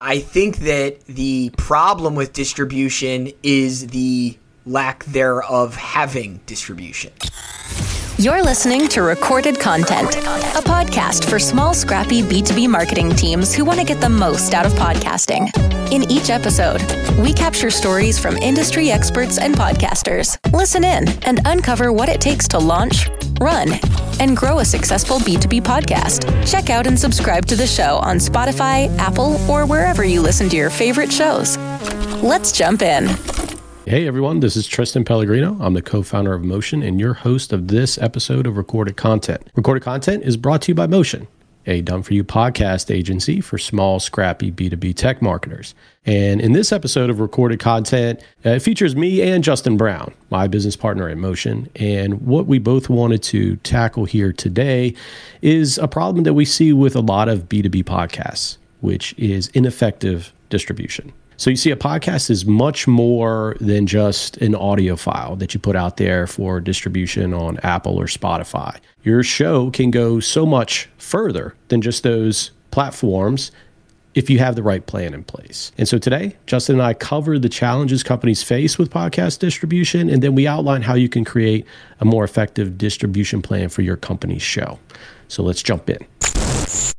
I think that the problem with distribution is the lack thereof having distribution. You're listening to Recorded Content, a podcast for small, scrappy B2B marketing teams who want to get the most out of podcasting. In each episode, we capture stories from industry experts and podcasters. Listen in and uncover what it takes to launch, run, and grow a successful B2B podcast. Check out and subscribe to the show on Spotify, Apple, or wherever you listen to your favorite shows. Let's jump in. Hey everyone, this is Tristan Pelligrino. I'm the co founder of Motion and your host of this episode of Recorded Content. Recorded Content is brought to you by Motion, a done for you podcast agency for small, scrappy B2B tech marketers. And in this episode of Recorded Content, uh, it features me and Justin Brown, my business partner at Motion. And what we both wanted to tackle here today is a problem that we see with a lot of B2B podcasts, which is ineffective distribution. So you see, a podcast is much more than just an audio file that you put out there for distribution on Apple or Spotify. Your show can go so much further than just those platforms if you have the right plan in place. And so today, Justin and I cover the challenges companies face with podcast distribution, and then we outline how you can create a more effective distribution plan for your company's show. So let's jump in.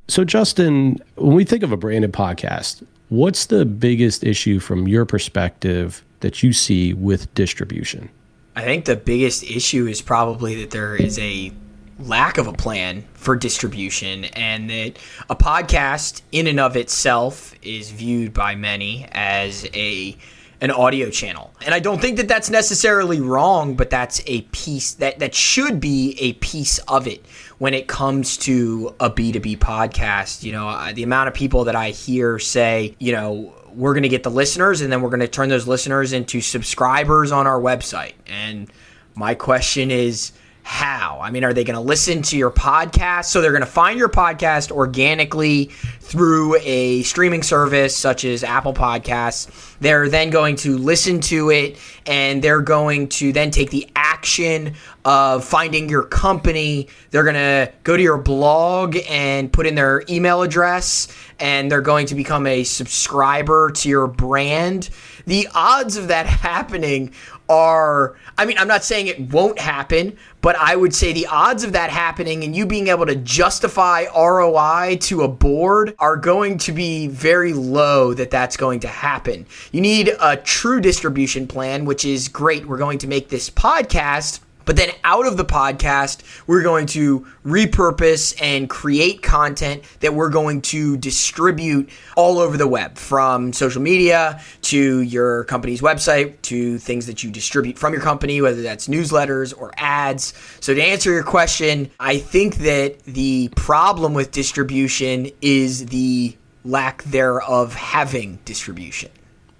So, Justin, when we think of a branded podcast, What's the biggest issue from your perspective that you see with distribution? I think the biggest issue is probably that there is a lack of a plan for distribution and that a podcast in and of itself is viewed by many as a an audio channel. And I don't think that that's necessarily wrong, but that's a piece that that should be a piece of it when it comes to a B2B podcast. You know, uh, the amount of people that I hear say, you know, we're going to get the listeners and then we're going to turn those listeners into subscribers on our website. And my question is, how? I mean, are they going to listen to your podcast? So they're going to find your podcast organically through a streaming service such as Apple Podcasts. They're then going to listen to it and they're going to then take the action of finding your company. They're going to go to your blog and put in their email address and they're going to become a subscriber to your brand. The odds of that happening are I mean, I'm not saying it won't happen, but I would say the odds of that happening and you being able to justify ROI to a board are going to be very low that that's going to happen. You need a true distribution plan, which is great. We're going to make this podcast but then out of the podcast, we're going to repurpose and create content that we're going to distribute all over the web from social media to your company's website to things that you distribute from your company, whether that's newsletters or ads. So, to answer your question, I think that the problem with distribution is the lack thereof having distribution.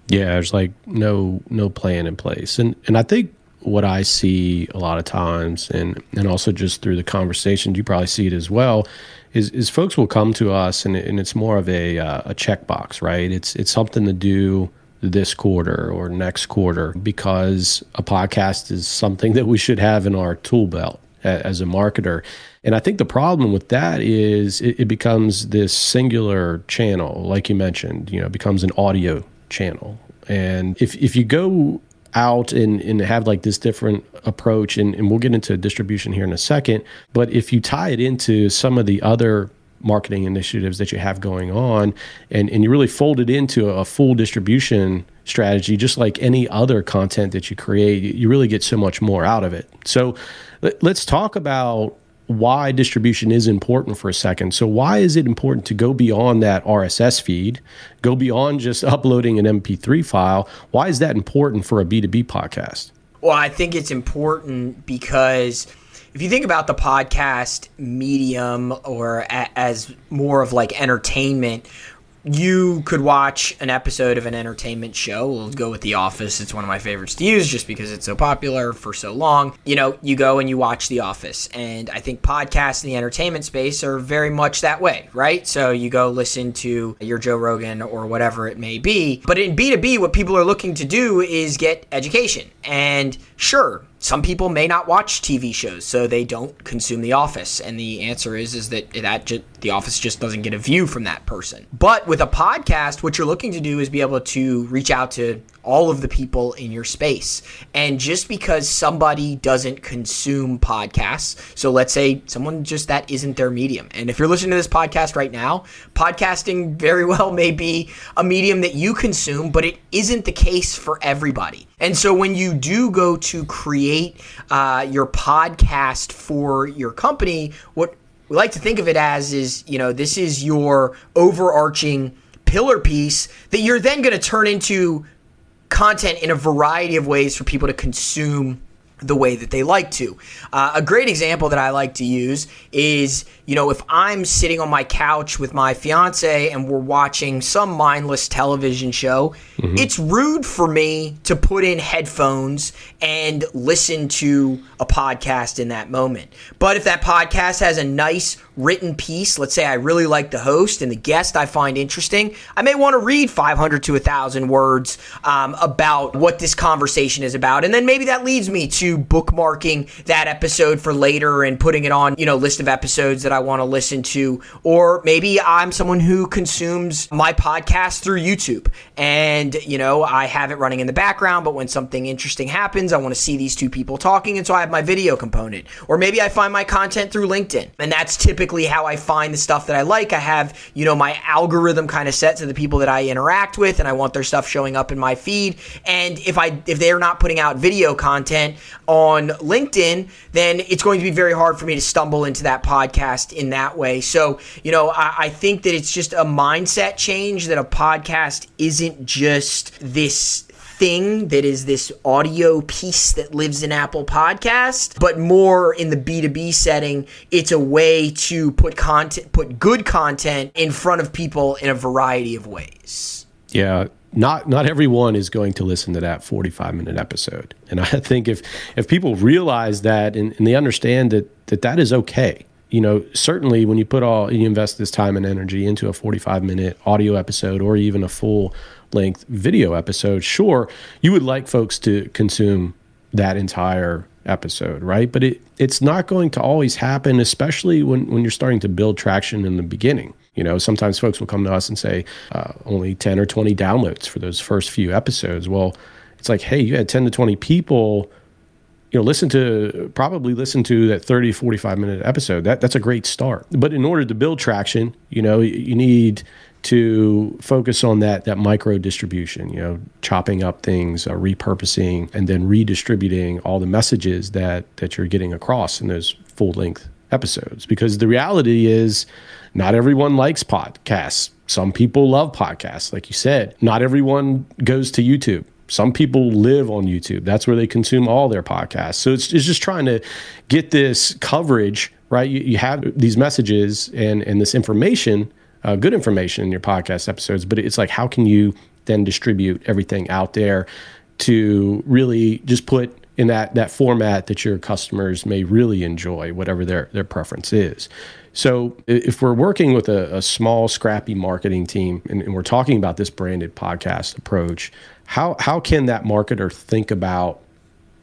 Yeah, there's like no no plan in place. And and I think what I see a lot of times, and and also just through the conversations, you probably see it as well. Is, is folks will come to us and, and it's more of a uh, a checkbox, right? It's it's something to do this quarter or next quarter because a podcast is something that we should have in our tool belt as a marketer. And I think the problem with that is it, it becomes this singular channel, like you mentioned, you know, becomes an audio channel. And if if you go out and, and have like this different approach and, and we'll get into distribution here in a second. But if you tie it into some of the other marketing initiatives that you have going on and, and you really fold it into a full distribution strategy just like any other content that you create you really get so much more out of it. So let, let's talk about why distribution is important for a second. So, why is it important to go beyond that RSS feed, go beyond just uploading an MP3 file? Why is that important for a B2B podcast? Well, I think it's important because if you think about the podcast medium or a- as more of like entertainment, you could watch an episode of an entertainment show. We'll go with The Office. It's one of my favorites to use just because it's so popular for so long. You know, you go and you watch The Office. And I think podcasts in the entertainment space are very much that way, right? So you go listen to your Joe Rogan or whatever it may be. But in B2B, what people are looking to do is get education. And sure, some people may not watch TV shows, so they don't consume The Office, and the answer is is that that just, The Office just doesn't get a view from that person. But with a podcast, what you're looking to do is be able to reach out to all of the people in your space. And just because somebody doesn't consume podcasts, so let's say someone just that isn't their medium. And if you're listening to this podcast right now, podcasting very well may be a medium that you consume, but it isn't the case for everybody. And so when you do go to create uh, your podcast for your company, what we like to think of it as is, you know, this is your overarching pillar piece that you're then going to turn into content in a variety of ways for people to consume the way that they like to. Uh, a great example that I like to use is, you know, if I'm sitting on my couch with my fiance and we're watching some mindless television show, mm-hmm. it's rude for me to put in headphones and listen to a podcast in that moment. But if that podcast has a nice written piece, let's say I really like the host and the guest I find interesting, I may want to read 500 to 1,000 words um, about what this conversation is about. And then maybe that leads me to bookmarking that episode for later and putting it on, you know, list of episodes that I want to listen to. Or maybe I'm someone who consumes my podcast through YouTube and, you know, I have it running in the background, but when something interesting happens, I want to see these two people talking. And so I have my video component. Or maybe I find my content through LinkedIn. And that's typically typically how I find the stuff that I like. I have, you know, my algorithm kind of set to the people that I interact with and I want their stuff showing up in my feed. And if I if they're not putting out video content on LinkedIn, then it's going to be very hard for me to stumble into that podcast in that way. So, you know, I, I think that it's just a mindset change that a podcast isn't just this thing that is this audio piece that lives in Apple Podcast, but more in the B2B setting, it's a way to put content put good content in front of people in a variety of ways. Yeah, not not everyone is going to listen to that 45 minute episode. And i think if if people realize that and, and, they understand that that that is okay you know certainly when you put all you invest this time and energy into a 45 minute audio episode or even a full length video episode, sure, you would like folks to consume that entire episode, right? But it, it's not going to always happen, especially when, when you're starting to build traction in the beginning. You know, sometimes folks will come to us and say uh, only 10 or 20 downloads for those first few episodes. Well, it's like, hey, you had 10 to 20 people, you know, listen to probably listen to that 30, 45 minute episode. That that's a great start. But in order to build traction, you know, you need to focus on that that micro distribution you know chopping up things uh, repurposing and then redistributing all the messages that that you're getting across in those full length episodes because the reality is not everyone likes podcasts some people love podcasts like you said not everyone goes to youtube some people live on YouTube. That's where they consume all their podcasts. So it's, it's just trying to get this coverage, right? You, you have these messages and, and this information uh, good information in your podcast episodes, but it's like, how can you then distribute everything out there to really just put in that that format that your customers may really enjoy, whatever their their preference is. So if we're working with a, a small, scrappy marketing team, and, and we're talking about this branded podcast approach, how how can that marketer think about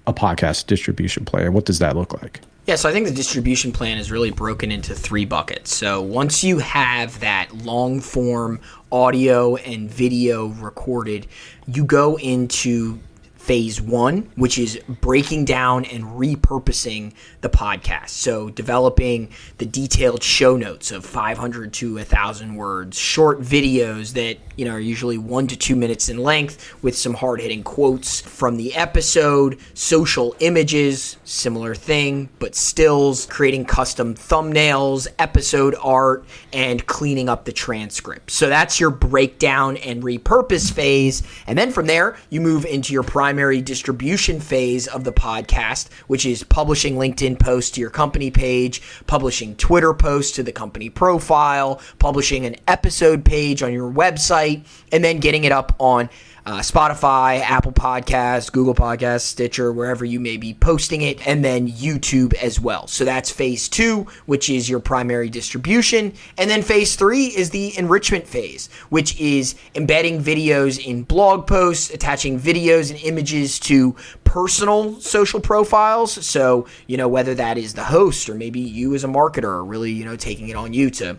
a podcast distribution plan? What does that look like? Yeah, so I think the distribution plan is really broken into three buckets. So once you have that long form audio and video recorded, you go into phase one, which is breaking down and repurposing the podcast. So, developing the detailed show notes of 500 to 1,000 words, short videos that you know are usually one to two minutes in length with some hard hitting quotes from the episode, social images, similar thing, but stills, creating custom thumbnails, episode art, and cleaning up the transcript. So, that's your breakdown and repurpose phase. And then from there, you move into your primary distribution phase of the podcast, which is publishing LinkedIn posts to your company page, publishing Twitter posts to the company profile, publishing an episode page on your website, and then getting it up on uh, Spotify, Apple Podcasts, Google Podcasts, Stitcher, wherever you may be posting it, and then YouTube as well. So that's phase two, which is your primary distribution. And then phase three is the enrichment phase, which is embedding videos in blog posts, attaching videos and images to personal social profiles. So, you know, whether that is the host or maybe you as a marketer are really, you know, taking it on you to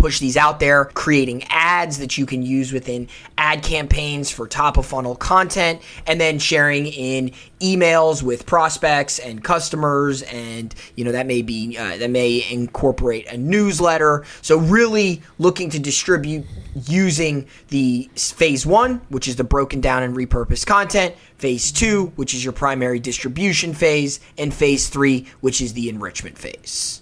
push these out there, creating ads that you can use within ad campaigns for top of funnel content, and then sharing in emails with prospects and customers. And, you know, that may be, uh, that may incorporate a newsletter. So, really looking to distribute using the phase one, which is the broken down and repurposed content, phase two, which is your primary distribution phase, and phase three, which is the enrichment phase.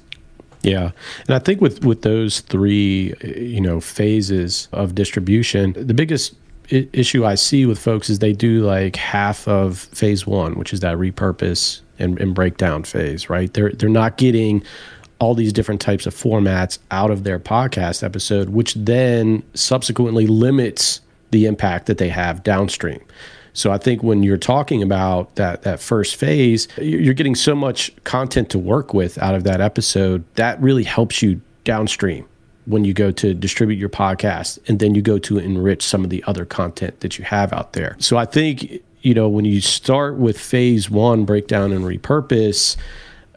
Yeah, and I think with with those three, you know, phases of distribution, the biggest issue I see with folks is they do like half of phase one, which is that repurpose and, and breakdown phase, right? They're they're not getting all these different types of formats out of their podcast episode, which then subsequently limits the impact that they have downstream. So I think when you're talking about that that first phase, you're getting so much content to work with out of that episode that really helps you downstream when you go to distribute your podcast and then you go to enrich some of the other content that you have out there. So I think you know when you start with phase 1 breakdown and repurpose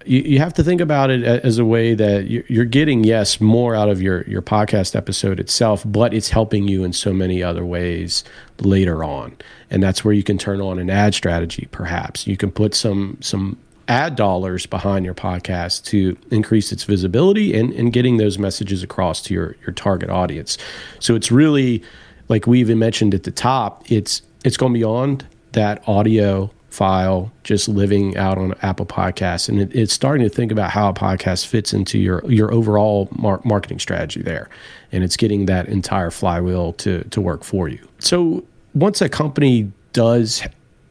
you, you have to think about it as a way that you're getting yes more out of your your podcast episode itself but it's helping you in so many other ways later on. And that's where you can turn on an ad strategy perhaps. You can put some some ad dollars behind your podcast to increase its visibility and, and getting those messages across to your your target audience. So it's really like we even mentioned at the top it's it's going beyond that audio file just living out on Apple Podcasts, and it, it's starting to think about how a podcast fits into your your overall mar- marketing strategy there, and it's getting that entire flywheel to to work for you. So once a company does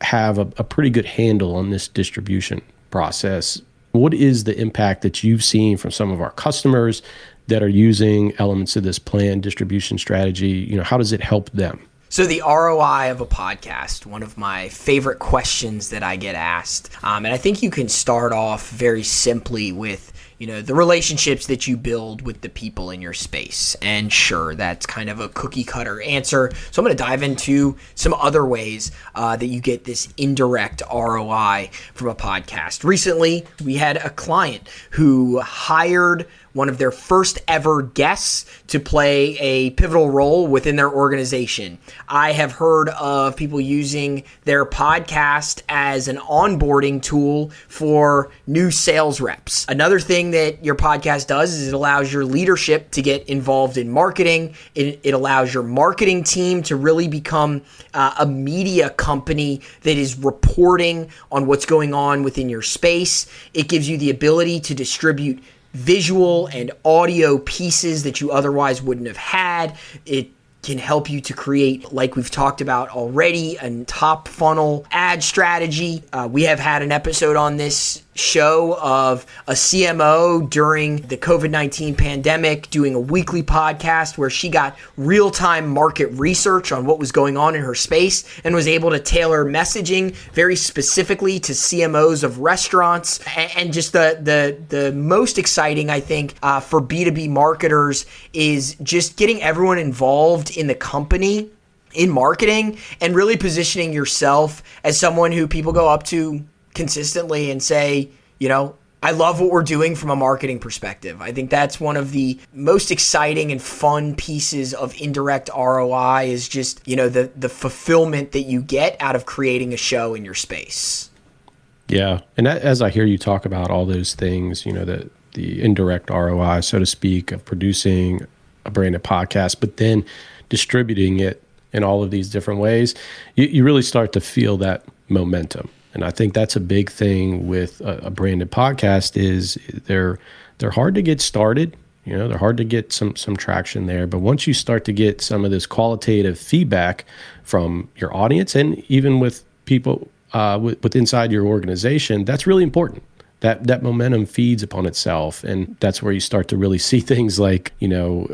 have a, a pretty good handle on this distribution process, what is the impact that you've seen from some of our customers that are using elements of this plan distribution strategy? You know, how does it help them? So, the ROI of a podcast, one of my favorite questions that I get asked. Um, and I think you can start off very simply with you know the relationships that you build with the people in your space and sure that's kind of a cookie cutter answer so i'm going to dive into some other ways uh, that you get this indirect roi from a podcast recently we had a client who hired one of their first ever guests to play a pivotal role within their organization. I have heard of people using their podcast as an onboarding tool for new sales reps. Another thing that your podcast does is it allows your leadership to get involved in marketing. It, it allows your marketing team to really become uh, a media company that is reporting on what's going on within your space. It gives you the ability to distribute visual and audio pieces that you otherwise wouldn't have had. It can help you to create, like we've talked about already, a top funnel ad strategy. Uh, we have had an episode on this show of a CMO during the COVID 19 pandemic doing a weekly podcast where she got real time market research on what was going on in her space and was able to tailor messaging very specifically to CMOs of restaurants. And, just the, the, the most exciting, I think, uh, for B2B marketers is just getting everyone involved in the company in marketing and really positioning yourself as someone who people go up to consistently and say, you know, I love what we're doing from a marketing perspective. I think that's one of the most exciting and fun pieces of indirect ROI is just, you know, the the fulfillment that you get out of creating a show in your space. Yeah. And as I hear you talk about all those things, you know, the the indirect ROI, so to speak, of producing a branded podcast, but then distributing it in all of these different ways, you, you really start to feel that momentum and I think that's a big thing with a, a branded podcast is they're they're hard to get started. You know, they're hard to get some some traction there. But once you start to get some of this qualitative feedback from your audience and even with people uh, with, with inside your organization, that's really important. That that momentum feeds upon itself, and that's where you start to really see things like you know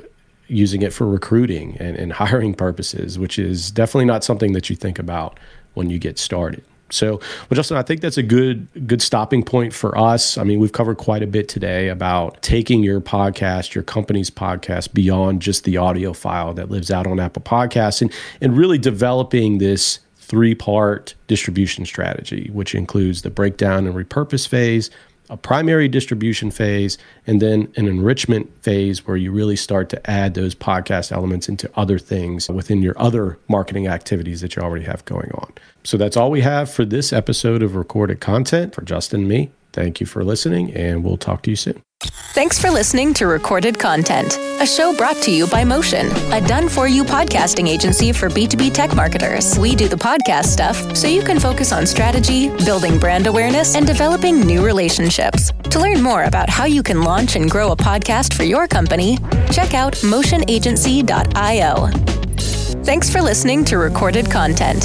using it for recruiting and, and hiring purposes, which is definitely not something that you think about when you get started. So, well, Justin, I think that's a good good stopping point for us. I mean, we've covered quite a bit today about taking your podcast, your company's podcast, beyond just the audio file that lives out on Apple Podcasts, and and really developing this three part distribution strategy, which includes the breakdown and repurpose phase, a primary distribution phase, and then an enrichment phase where you really start to add those podcast elements into other things within your other marketing activities that you already have going on. So that's all we have for this episode of recorded content for Justin and me. Thank you for listening, and we'll talk to you soon. Thanks for listening to Recorded Content, a show brought to you by Motion, a done for you podcasting agency for B2B tech marketers. We do the podcast stuff so you can focus on strategy, building brand awareness, and developing new relationships. To learn more about how you can launch and grow a podcast for your company, check out motionagency.io. Thanks for listening to Recorded Content.